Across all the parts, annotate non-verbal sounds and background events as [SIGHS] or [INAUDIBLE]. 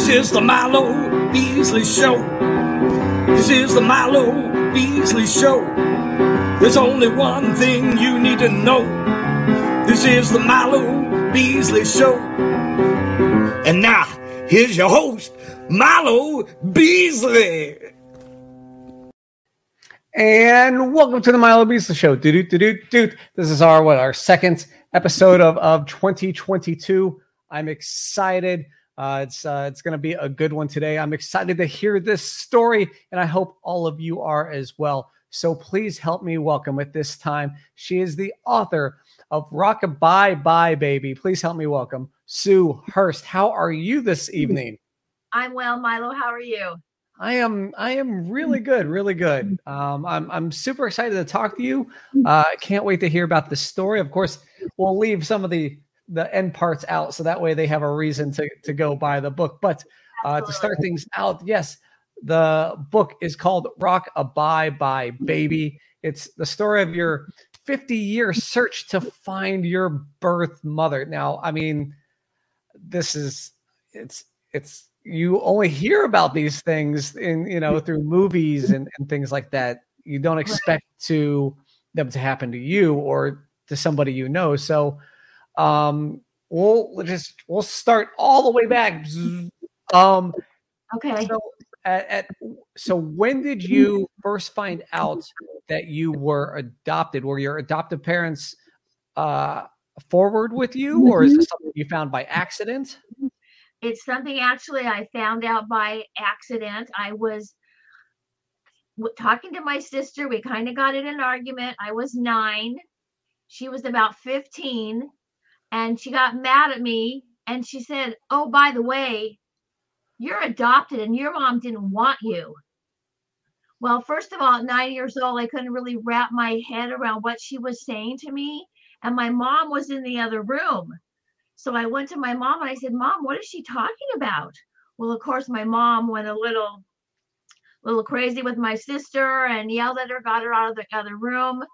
This is the Milo Beasley Show. This is the Milo Beasley Show. There's only one thing you need to know. This is the Milo Beasley Show. And now, here's your host, Milo Beasley. And welcome to the Milo Beasley Show. This is our what our second episode of, of 2022. I'm excited. Uh, it's uh, it's going to be a good one today. I'm excited to hear this story, and I hope all of you are as well. So please help me welcome at this time. She is the author of Rockabye Bye Bye Baby. Please help me welcome Sue Hurst. How are you this evening? I'm well, Milo. How are you? I am I am really good, really good. Um, I'm I'm super excited to talk to you. Uh, I can't wait to hear about the story. Of course, we'll leave some of the the end parts out so that way they have a reason to to go buy the book. But uh, to start things out, yes, the book is called Rock a Bye Bye Baby. It's the story of your 50 year search to find your birth mother. Now, I mean, this is it's it's you only hear about these things in you know through movies and, and things like that. You don't expect to them to happen to you or to somebody you know. So um we'll just we'll start all the way back. Um Okay. so at, at so when did you first find out that you were adopted? Were your adoptive parents uh forward with you or is this something you found by accident? It's something actually I found out by accident. I was talking to my sister. We kind of got in an argument. I was nine. She was about 15. And she got mad at me and she said, Oh, by the way, you're adopted and your mom didn't want you. Well, first of all, at nine years old, I couldn't really wrap my head around what she was saying to me. And my mom was in the other room. So I went to my mom and I said, Mom, what is she talking about? Well, of course, my mom went a little little crazy with my sister and yelled at her, got her out of the other room.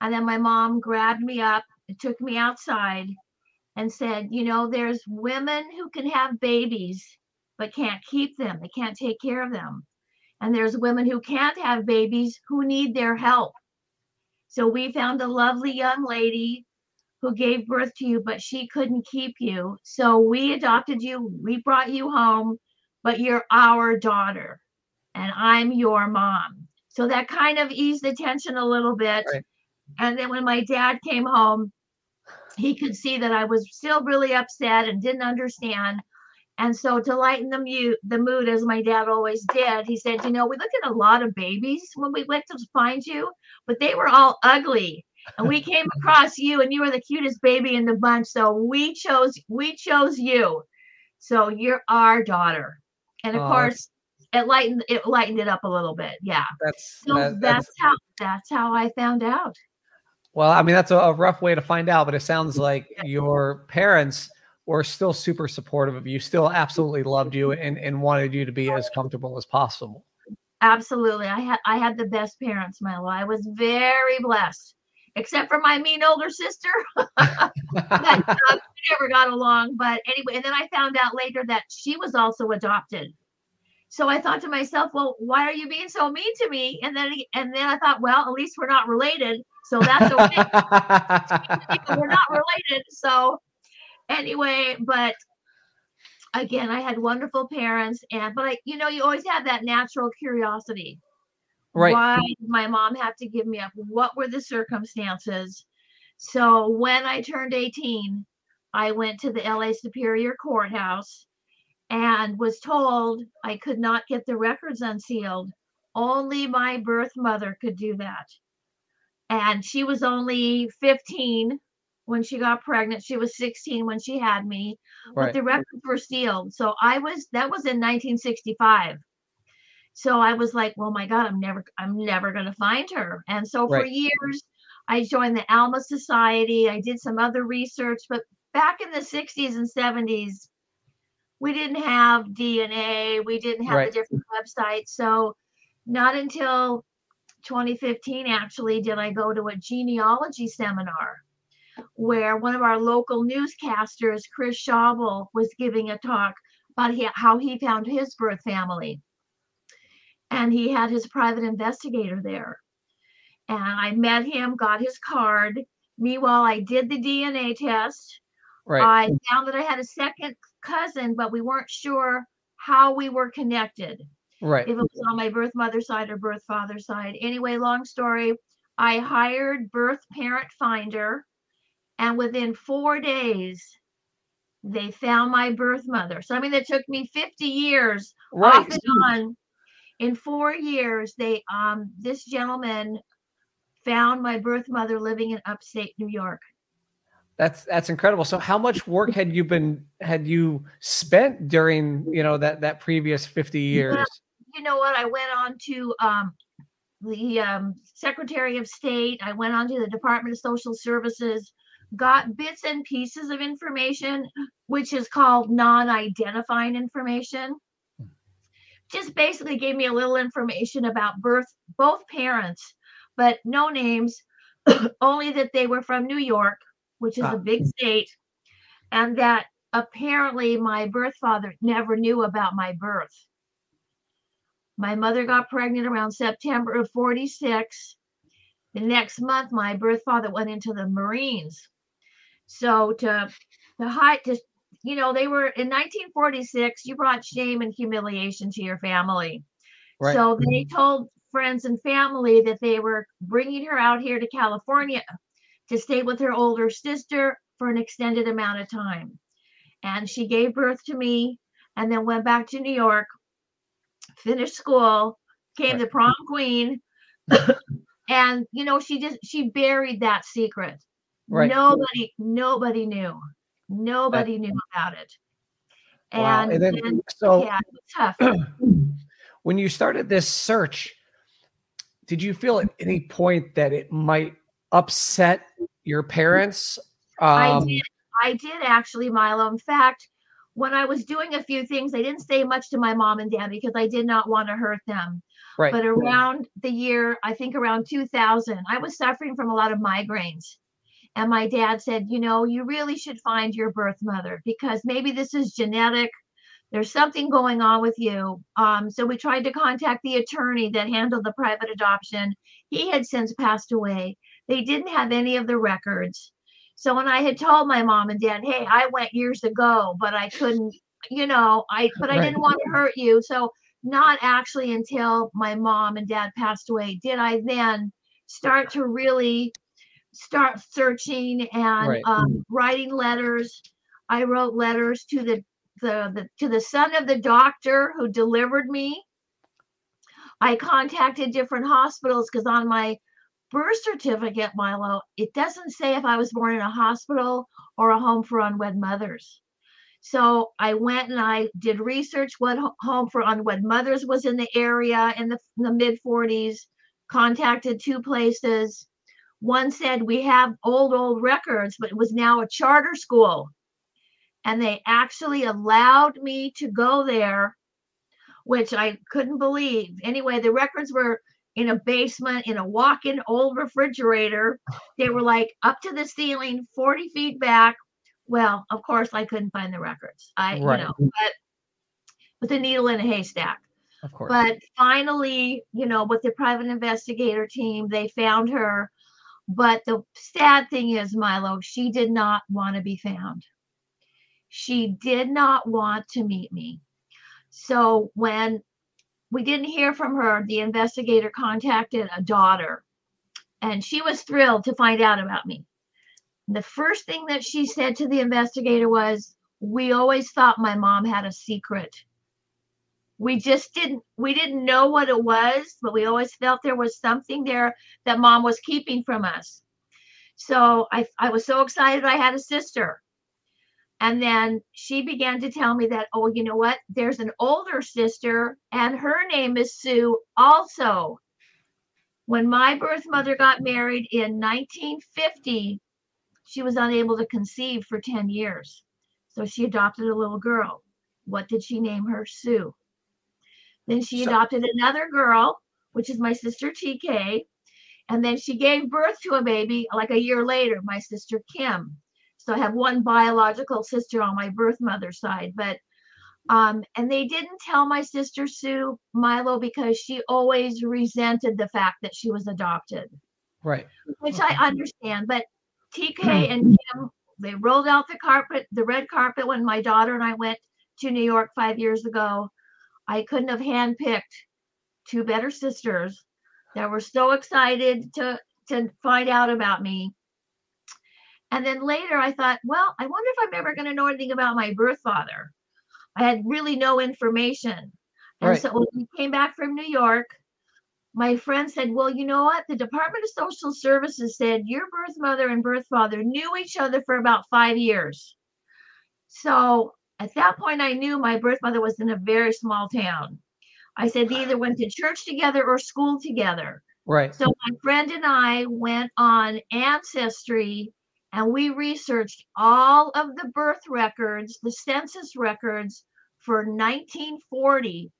And then my mom grabbed me up and took me outside and said, You know, there's women who can have babies but can't keep them, they can't take care of them. And there's women who can't have babies who need their help. So we found a lovely young lady who gave birth to you, but she couldn't keep you. So we adopted you, we brought you home, but you're our daughter, and I'm your mom. So that kind of eased the tension a little bit. Right. And then when my dad came home, he could see that I was still really upset and didn't understand. And so to lighten the mute the mood as my dad always did, he said, you know, we looked at a lot of babies when we went to find you, but they were all ugly. And we came across you and you were the cutest baby in the bunch. So we chose we chose you. So you're our daughter. And of course it lightened it lightened it up a little bit. Yeah. That's So that- that's how that's how I found out. Well, I mean, that's a, a rough way to find out, but it sounds like your parents were still super supportive of you, still absolutely loved you and, and wanted you to be as comfortable as possible. Absolutely. I had I had the best parents, Milo. I was very blessed. Except for my mean older sister. [LAUGHS] that, uh, we never got along. But anyway, and then I found out later that she was also adopted. So I thought to myself, well, why are you being so mean to me? And then and then I thought, well, at least we're not related. So that's okay. [LAUGHS] [LAUGHS] we're not related. So anyway, but again, I had wonderful parents and but I you know, you always have that natural curiosity. right. Why did my mom have to give me up? What were the circumstances? So when I turned 18, I went to the LA Superior Courthouse and was told I could not get the records unsealed. Only my birth mother could do that. And she was only 15 when she got pregnant. She was 16 when she had me, but the records were sealed. So I was that was in 1965. So I was like, well, my God, I'm never, I'm never going to find her. And so for Right. years, I joined the Alma Society. I did some other research, but back in the 60s and 70s, we didn't have DNA. We didn't have Right. the different websites. So not until 2015, actually, did I go to a genealogy seminar where one of our local newscasters, Chris Schauble, was giving a talk about he, how he found his birth family. And he had his private investigator there. And I met him, got his card. Meanwhile, I did the DNA test. Right. I found that I had a second cousin, but we weren't sure how we were connected right. if it was on my birth mother side or birth father side. Anyway, long story, I hired Birth Parent Finder, and within four days, they found my birth mother. Something that took me 50 years Right. off and on. In four years, they um this gentleman found my birth mother living in upstate New York. That's that's incredible. So how much work had you been had you spent during, you know, that that previous 50 years? you know what? I went on to um, the um, Secretary of State. I went on to the Department of Social Services, got bits and pieces of information, which is called non identifying information. Just basically gave me a little information about birth, both parents, but no names, [COUGHS] only that they were from New York, which is Ah. a big state, and that apparently my birth father never knew about my birth. My mother got pregnant around September of 46. The next month, my birth father went into the Marines. So to to hide to you know, they were in 1946, you brought shame and humiliation to your family. Right. So they told friends and family that they were bringing her out here to California to stay with her older sister for an extended amount of time. And she gave birth to me and then went back to New York, finished school, came the prom queen. [COUGHS] and you know, she just she buried that secret. Right. Nobody, nobody knew. Nobody knew about it. Wow. And, And then then, so yeah, it was tough. [CLEARS THROAT] when you started this search, did you feel at any point that it might upset your parents? I Um, did. I did actually, Milo. In fact, when I was doing a few things, I didn't say much to my mom and dad because I did not want to hurt them. right. But around the year, I think around 2000, I was suffering from a lot of migraines. And my dad said, You know, you really should find your birth mother because maybe this is genetic. There's something going on with you. Um, so we tried to contact the attorney that handled the private adoption. He had since passed away. They didn't have any of the records. So when I had told my mom and dad, hey, I went years ago, but I couldn't, you know, I but I Right. didn't want to hurt you. So not actually until my mom and dad passed away did I then start to really start searching and Right. um, writing letters. I wrote letters to the, the the to the son of the doctor who delivered me. I contacted different hospitals because on my birth certificate, Milo, it doesn't say if I was born in a hospital or a home for unwed mothers. So I went and I did research what home for unwed mothers was in the area in the, the mid 40s, contacted two places. One said we have old, old records, but it was now a charter school. And they actually allowed me to go there, which I couldn't believe. Anyway, the records were in a basement in a walk-in old refrigerator. They were like up to the ceiling, 40 feet back. Well, of course, I couldn't find the records. I, Right. you know, but with a needle in a haystack. of course. But finally, you know, with the private investigator team, they found her. But the sad thing is, Milo, she did not want to be found. She did not want to meet me. So when we didn't hear from her, the investigator contacted a daughter, and she was thrilled to find out about me. The first thing that she said to the investigator was, We always thought my mom had a secret. We just didn't we didn't know what it was but we always felt there was something there that mom was keeping from us. So i i was so excited i had a sister and then she began to tell me that oh you know what? There's an older sister and her name is sue also. When my birth mother got married in 1950 she was unable to conceive for 10 years. So she adopted a little girl. What did she name her? Sue. Then she adopted another girl, which is my sister TK. And then she gave birth to a baby like a year later, my sister Kim. So I have one biological sister on my birth mother's side. But Um, and they didn't tell my sister Sue Milo because she always resented the fact that she was adopted, Right. which I understand. But TK and Kim, they rolled out the carpet, the red carpet when my daughter and I went to New York five years ago. I couldn't have handpicked two better sisters that were so excited to to find out about me. And then later I thought, well, I wonder if I'm ever going to know anything about my birth father. I had really no information. And Right. so when we came back from New York, my friend said, Well, you know what? The Department of Social Services said your birth mother and birth father knew each other for about five years. So at that point, I knew my birth mother was in a very small town. I said they either went to church together or school together. Right. So my friend and I went on Ancestry and we researched all of the birth records, the census records for 1940.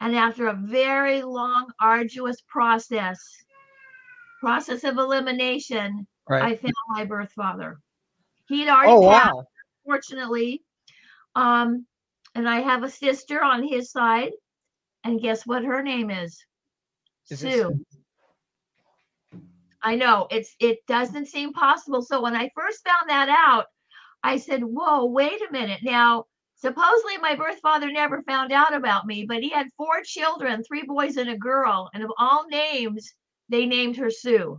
And after a very long, arduous process, process of elimination, Right. I found my birth father. He'd already oh passed, wow. fortunately. Um, and I have a sister on his side. And guess what her name is? Is it Sue. I know it's it doesn't seem possible. So when I first found that out, I said, "Whoa, wait a minute." Now, supposedly my birth father never found out about me, but he had four children, three boys and a girl, and of all names, they named her Sue.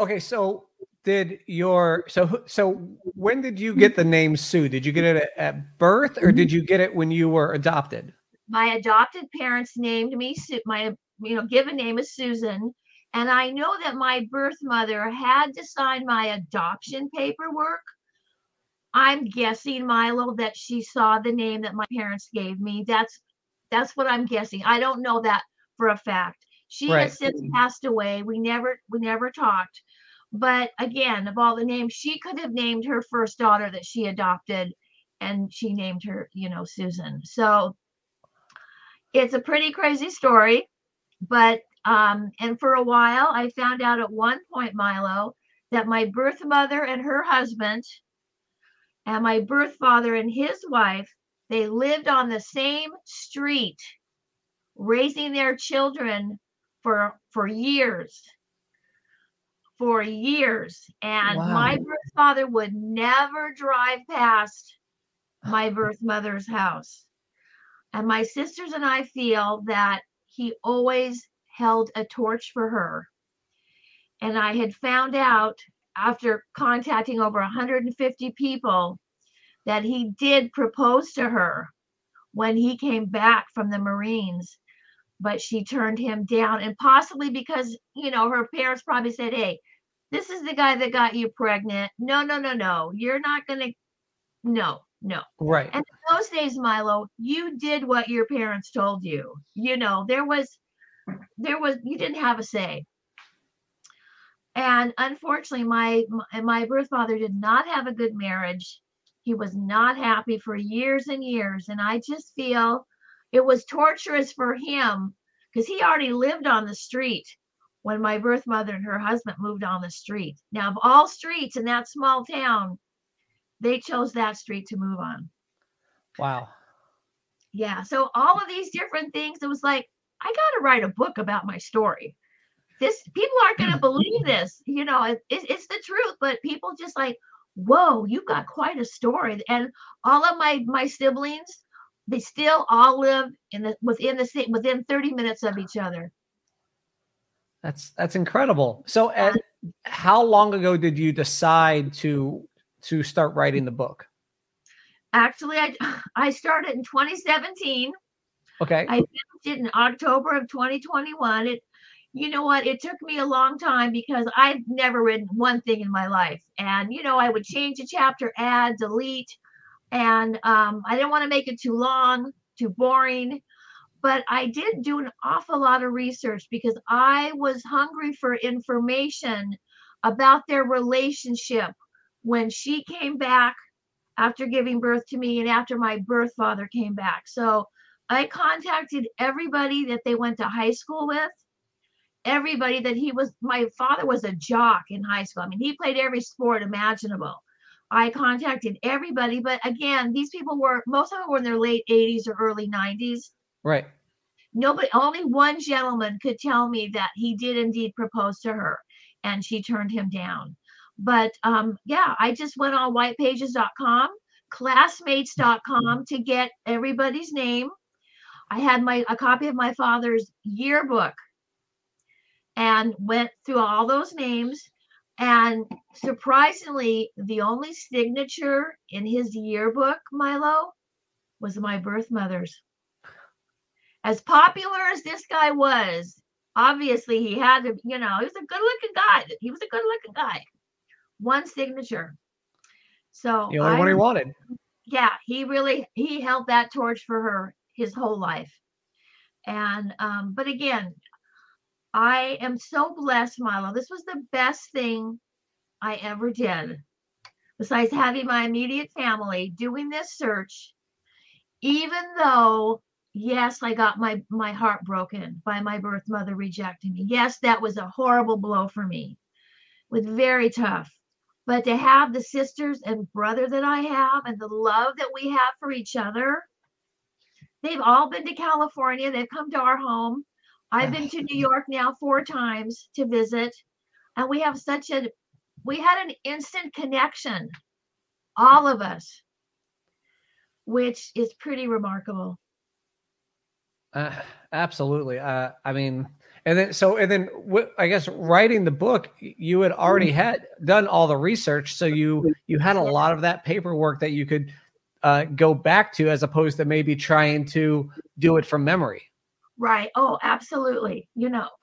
Okay, so did your so so when did you get the name Sue? Did you get it at, birth or did mm-hmm. you get it when you were adopted? My adopted parents named me Sue. My you know given name is Susan, and I know that my birth mother had to sign my adoption paperwork. I'm guessing, Milo, that she saw the name that my parents gave me. That's that's what I'm guessing. I don't know that for a fact. She Right. has since passed away. We never we never talked. But again, of all the names, she could have named her first daughter that she adopted, and she named her, you know, Susan. So it's a pretty crazy story. But um, and for a while, I found out at one point, Milo, that my birth mother and her husband and my birth father and his wife they lived on the same street raising their children for for years. For years. And my birth father would never drive past my [GASPS] birth mother's house. And my sisters and I feel that he always held a torch for her and I had found out after contacting over 150 people that he did propose to her when he came back from the Marines, but she turned him down. And possibly because, you know, her parents probably said, Hey, this is the guy that got you pregnant. No, no, no, no. You're not going to, no, no. Right. And in those days, Milo, you did what your parents told you. You know, there was, there was, you didn't have a say. And unfortunately, my my, my birth father did not have a good marriage. He was not happy for years and years, and I just feel it was torturous for him because he already lived on the street when my birth mother and her husband moved on the street. Now, of all streets in that small town, they chose that street to move on. Wow. Yeah. So all of these different things, it was like, I got to write a book about my story. This people aren't going [LAUGHS] to believe this. You know, it, it, it's the truth, but people just like, whoa, you've got quite a story. And all of my my siblings, they still all live in the within the same within 30 minutes of each other. That's that's incredible. So at how long ago did you decide to to start writing the book? Actually, I [SIGHS] I started in 2017. Okay. I finished it in October of 2021. It, you know what? It took me a long time because I've never written one thing in my life, and you know I would change a chapter, add, delete, and um, I didn't want to make it too long, too boring. But I did do an awful lot of research because I was hungry for information about their relationship when she came back after giving birth to me and after my birth father came back. So I contacted everybody that they went to high school with, everybody that he was. My father was a jock in high school. I mean, he played every sport imaginable. I contacted everybody, but again, these people were most of them were in their late 80s or early 90s. Right. Nobody, only one gentleman could tell me that he did indeed propose to her, and she turned him down. But um, yeah, I just went on whitepages.com, classmates.com to get everybody's name. I had my a copy of my father's yearbook and went through all those names. And surprisingly, the only signature in his yearbook, Milo, was my birth mother's. As popular as this guy was, obviously he had to, you know, he was a good looking guy. He was a good looking guy. One signature. So The only one he wanted. yeah he really he held that torch for her his whole life. And um but again i am so blessed milo this was the best thing i ever did besides having my immediate family doing this search even though yes i got my my heart broken by my birth mother rejecting me. Yes that was a horrible blow for me. Was very tough. But to have the sisters and brother that I have and the love that we have for each other, they've all been to California. They've come to our home. I've been to New [SIGHS] York now four times to visit, and we have such a we had an instant connection, all of us, which is pretty remarkable. Uh, absolutely. Uh, I mean, and then so and then I guess writing the book, you had already had done all the research, so you you had a lot of that paperwork that you could uh, go back to, as opposed to maybe trying to do it from memory. Right. Oh, absolutely. You know, [CLEARS THROAT]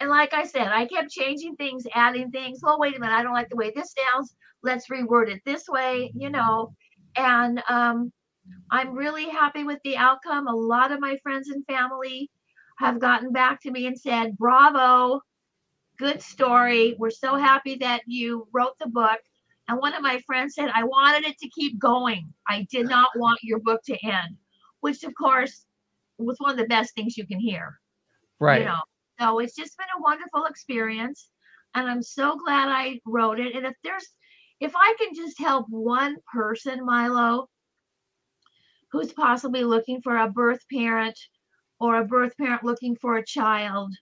and like I said, I kept changing things, adding things. Well, wait a minute, I don't like the way this sounds. Let's reword it this way, you know. And um, I'm really happy with the outcome. A lot of my friends and family have gotten back to me and said, Bravo, good story. We're so happy that you wrote the book. And one of my friends said, I wanted it to keep going. I did not want your book to end, which, of course, was one of the best things you can hear. Right. You know, so it's just been a wonderful experience. And I'm so glad I wrote it. And if there's, if I can just help one person, Milo, who's possibly looking for a birth parent or a birth parent looking for a child,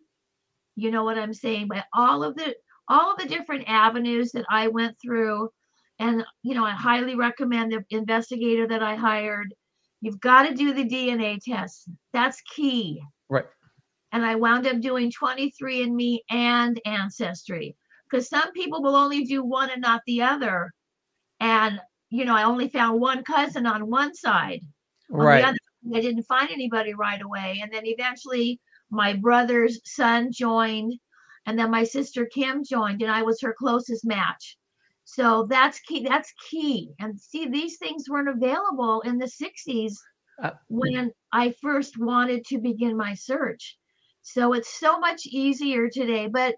you know what I'm saying? But all of the, all the different avenues that I went through, and you know, I highly recommend the investigator that I hired. You've got to do the DNA test. That's key Right. and I wound up doing 23andMe and Ancestry because some people will only do one and not the other. And, you know, I only found one cousin on one side. On the Right. other, I didn't find anybody right away. And then eventually my brother's son joined, and then my sister Kim joined, and I was her closest match. So that's key. That's key. And see, these things weren't available in the 60s Uh, when I first wanted to begin my search. So it's so much easier today, but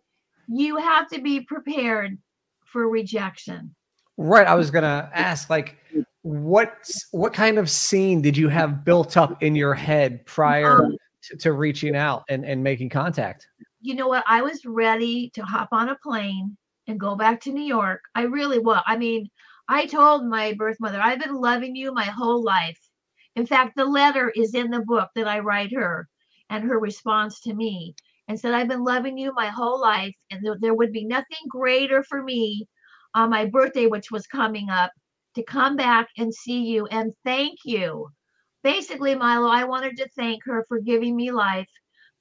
you have to be prepared for rejection. Right. I was gonna ask, like, what what kind of scene did you have built up in your head prior Um, to, to reaching out and, and making contact? You know what? I was ready to hop on a plane and go back to New York. I really was. I mean, I told my birth mother, I've been loving you my whole life. In fact, the letter is in the book that I write her and her response to me and said, I've been loving you my whole life. And there, there would be nothing greater for me on my birthday, which was coming up, to come back and see you and thank you. Basically, Milo, I wanted to thank her for giving me life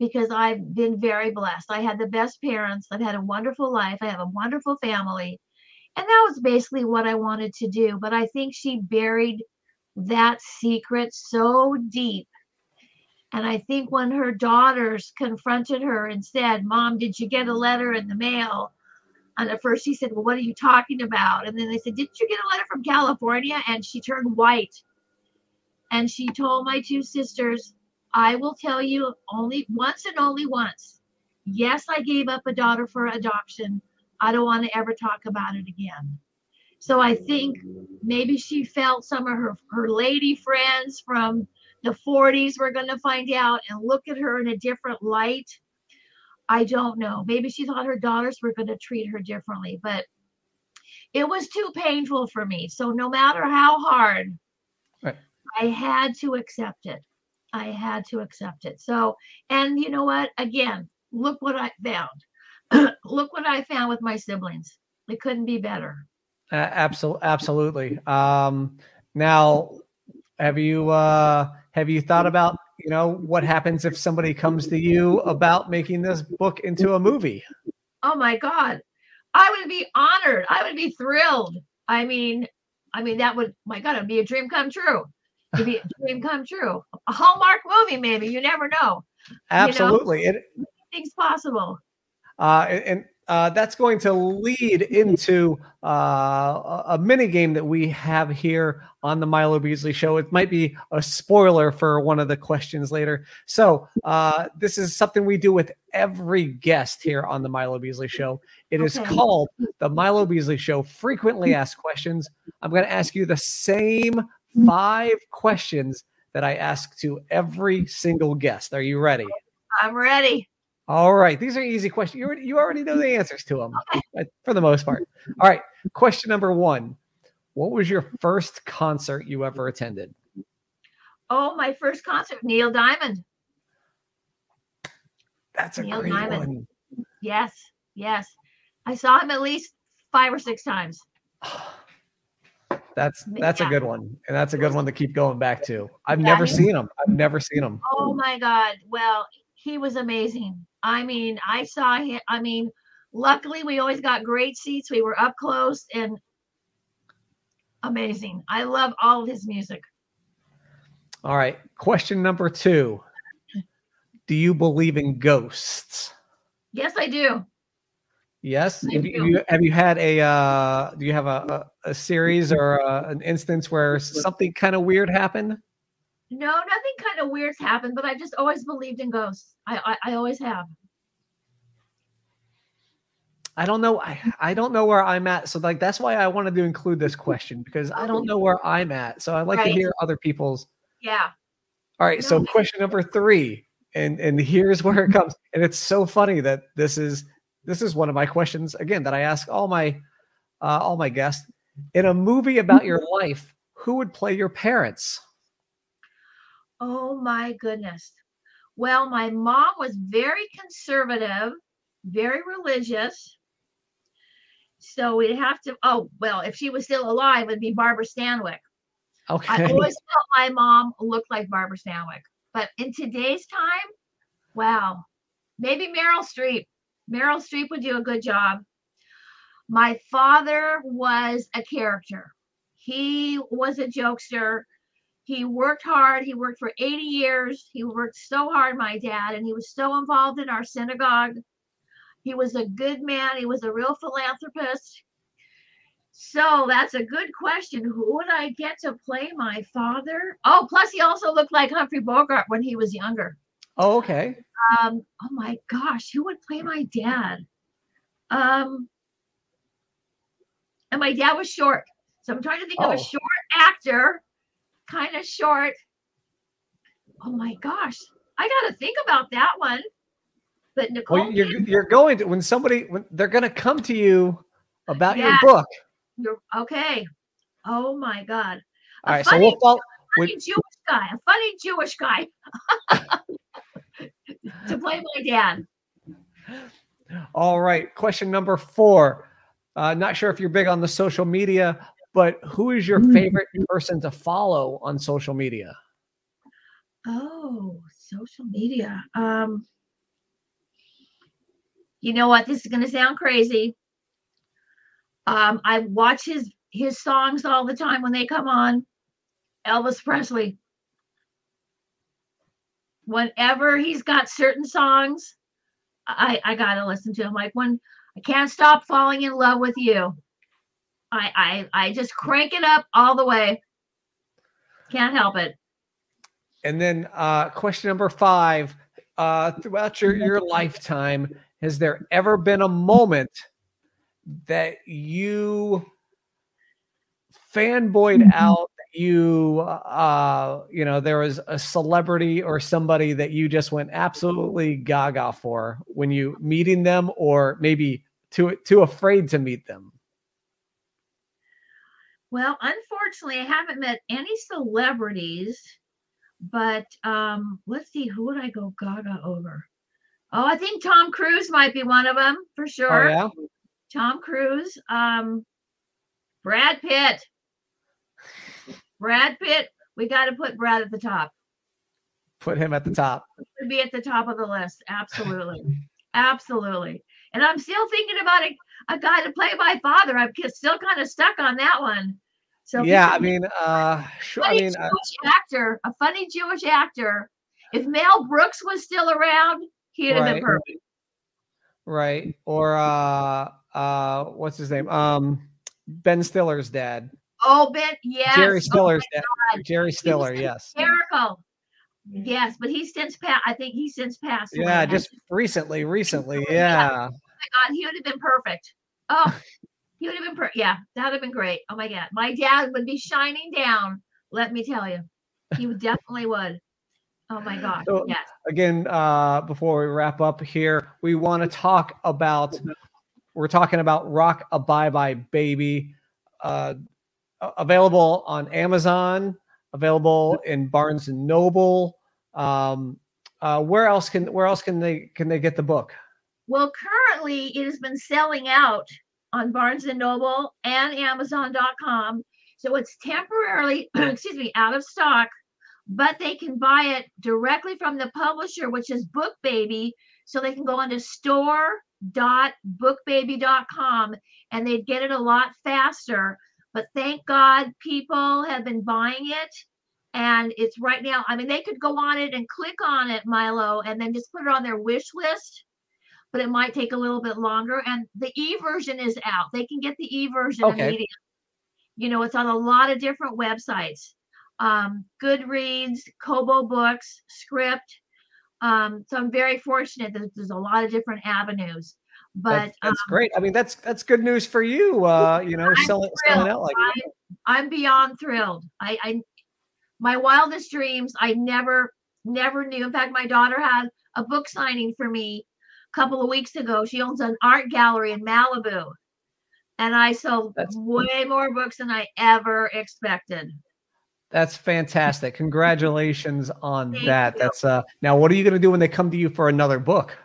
because I've been very blessed. I had the best parents. I've had a wonderful life. I have a wonderful family. And that was basically what I wanted to do. But I think she buried that secret so deep. And I think when her daughters confronted her and said, Mom, did you get a letter in the mail? And at first she said, Well, what are you talking about? And then they said, Didn't you get a letter from California? And she turned white. And she told my two sisters, I will tell you only once and only once. Yes, I gave up a daughter for adoption. I don't want to ever talk about it again. So I think maybe she felt some of her, her lady friends from the 40s were going to find out and look at her in a different light. I don't know. Maybe she thought her daughters were going to treat her differently, but it was too painful for me. So no matter how hard, Right. I had to accept it. I had to accept it. So, and you know what? Again, look what I found. [CLEARS THROAT] look what I found with my siblings. It couldn't be better. Uh, absolutely, absolutely. Um, now, have you uh, have you thought about you know what happens if somebody comes to you about making this book into a movie? Oh my God. I would be honored. I would be thrilled. I mean, I mean, that would, my God, it'd be a dream come true. It'd be a dream come true. A Hallmark movie, maybe. You never know. Absolutely, it, Things possible. uh, and uh, that's going to lead into uh, a, mini game that we have here on the Milo Beasley Show. It might be a spoiler for one of the questions later. So uh, this is something we do with every guest here on the Milo Beasley Show. It is Okay. called the Milo Beasley Show Frequently Asked Questions. I'm going to ask you the same five questions that I ask to every single guest. Are you ready? I'm ready. All right. These are easy questions. You already, you already know the answers to them uh, for the most part. All right. Question number one What was your first concert you ever attended? Oh, my first concert, Neil Diamond. That's a Neil great Diamond. one. Yes, yes. I saw him at least five or six times. [SIGHS] That's that's a good one, and that's a good one to keep going back to. I've Yeah, never he- seen him. I've never seen him. Oh my God. Well, he was amazing. I mean, I saw him. I mean, luckily we always got great seats. We were up close and amazing. I love all of his music. All right. Question number two Do you believe in ghosts? Yes, I do. Yes. Have you, you- have you had a uh, do you have a, a, a series or a, an instance where something kind of weird happened? No, nothing kind of weird's happened, but I just always believed in ghosts. I I, I always have. I don't know. I, I don't know where I'm at. So like that's why I wanted to include this question because I don't know where I'm at. So I'd like to hear other people's. Yeah. All right. So No. question number three, and and here's where it comes. And it's so funny that this is this is one of my questions again that I ask all my uh, all my guests in a movie about your life. Who would play your parents? Oh my goodness. Well, my mom was very conservative, very religious. So we'd have to, oh, well, if she was still alive, it'd be Barbara Stanwyck. Okay. I always felt my mom looked like Barbara Stanwyck. But in today's time, wow, maybe Meryl Streep. Meryl Streep would do a good job. My father was a character. He was a jokester. He worked hard. He worked for 80 years. He worked so hard, my dad, and he was so involved in our synagogue. He was a good man. He was a real philanthropist. So that's a good question. Who would I get to play my father? Oh, plus he also looked like Humphrey Bogart when he was younger. Oh, okay. Um, oh my gosh, who would play my dad? Um, and my dad was short. So I'm trying to think of Oh. a short actor, kind of short. Oh my gosh, I got to think about that one. But Nicole, Well, you're you're going to when somebody when they're going to come to you about your book. you're okay. Oh my God, A All right. So we'll follow. funny Jewish guy, a funny Jewish guy [LAUGHS] to play my dad. All right. Question number four. Uh, not sure if you're big on the social media, but who is your favorite person to follow on social media? Oh, social media. Um, you know what? This is going to sound crazy. Um, I watch his his songs all the time when they come on. Elvis Presley. Whenever he's got certain songs, I I gotta listen to him. Like when I can't stop falling in love with you. I I I just crank it up all the way. Can't help it. And then uh, question number five. Uh, throughout your, your lifetime, has there ever been a moment that you fanboyed out that you uh you know there was a celebrity or somebody that you just went absolutely gaga for when you meeting them or maybe too too afraid to meet them Well, unfortunately, I haven't met any celebrities, but um, let's see, who would I go gaga over? Oh, I think Tom Cruise might be one of them for sure. Oh yeah. Tom Cruise, um, Brad Pitt. Brad Pitt, we got to put Brad at the top. Put him at the top. Should be at the top of the list. Absolutely. Absolutely. And I'm still thinking about a, a guy to play my father. I'm still kind of stuck on that one. So Yeah, I mean, uh, sure. I mean, uh, actor, a funny Jewish actor. If Mel Brooks was still around, he'd have been perfect. right? Or uh, uh, what's his name? Um, Ben Stiller's dad, Oh, Ben, yes. Jerry Oh, Stiller's God. Jerry Stiller. Yes. hysterical. Yes, but he's since passed. I think he's since passed. Yeah, I just recently, recently. [LAUGHS] Yeah. Yeah. my God, he would have been perfect. Oh, he would have been perfect. Yeah, that would have been great. Oh my God, my dad would be shining down. Let me tell you, he would definitely would. Oh my God, So- yes. again uh before we wrap up here we want to talk about we're talking about rock a bye bye baby uh available on amazon available in barnes and noble um uh where else can where else can they can they get the book Well, currently it has been selling out on Barnes and Noble and Amazon.com. So it's temporarily, [CLEARS THROAT] excuse me, out of stock, but they can buy it directly from the publisher, which is Book Baby. So they can go onto store.bookbaby.com and they'd get it a lot faster. But thank God people have been buying it. And it's right now, I mean, they could go on it and click on it, Milo, and then just put it on their wish list but it might take a little bit longer. And the e version is out. They can get the e version Okay. immediately. You know, it's on a lot of different websites. Um, Goodreads, Kobo Books, Scribd. Um, so I'm very fortunate that there's a lot of different avenues. But that's, that's um, great i mean that's that's good news for you uh you know I'm selling selling out like that. I'm beyond thrilled. I, I my wildest dreams, I never, never knew. In fact, my daughter had a book signing for me a couple of weeks ago. She owns an art gallery in Malibu. And I sold That's- way more books than I ever expected. That's fantastic. Congratulations on Thank that. you. That's uh now what are you going to do when they come to you for another book?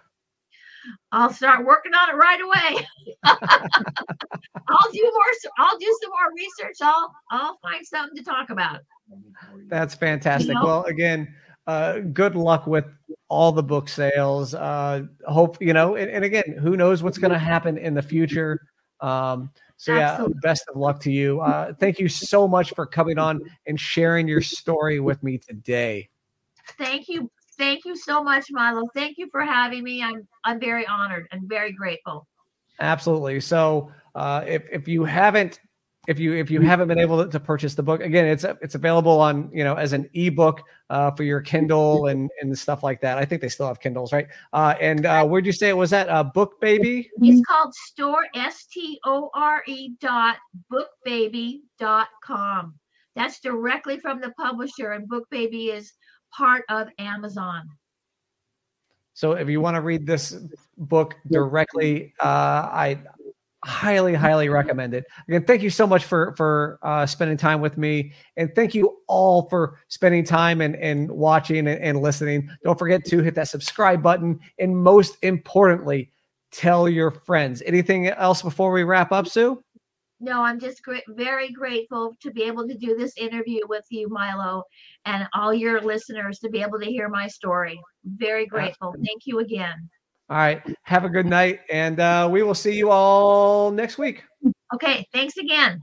I'll start working on it right away. I'll do more. I'll do some more research. I'll I'll find something to talk about. That's fantastic. know? Well, again, uh good luck with all the book sales. Uh hope, you know, and, and again, who knows what's going to happen in the future. Um so yeah, Absolutely. best of luck to you. Uh thank you so much for coming on and sharing your story with me today. Thank you. Thank you so much, Milo. Thank you for having me. I'm I'm very honored and very grateful. Absolutely. So, uh, if if you haven't if you if you haven't been able to, to purchase the book again, it's it's available on you know as an ebook uh, for your Kindle and and stuff like that. I think they still have Kindles, right? Uh, and uh, where'd you say it was that uh, Book Baby? It's called store S T O R E dot bookbaby dot com. That's directly from the publisher, and Book Baby is part of Amazon. So if you want to read this book directly, uh, I highly, highly recommend it. Again, thank you so much for for uh, spending time with me, and thank you all for spending time and and watching and, and listening. Don't forget to hit that subscribe button, and most importantly, tell your friends. Anything else before we wrap up, Sue? No, I'm just very grateful to be able to do this interview with you, Milo, and all your listeners to be able to hear my story. Very grateful. Thank you again. All right, have a good night, and uh, we will see you all next week. Okay, thanks again.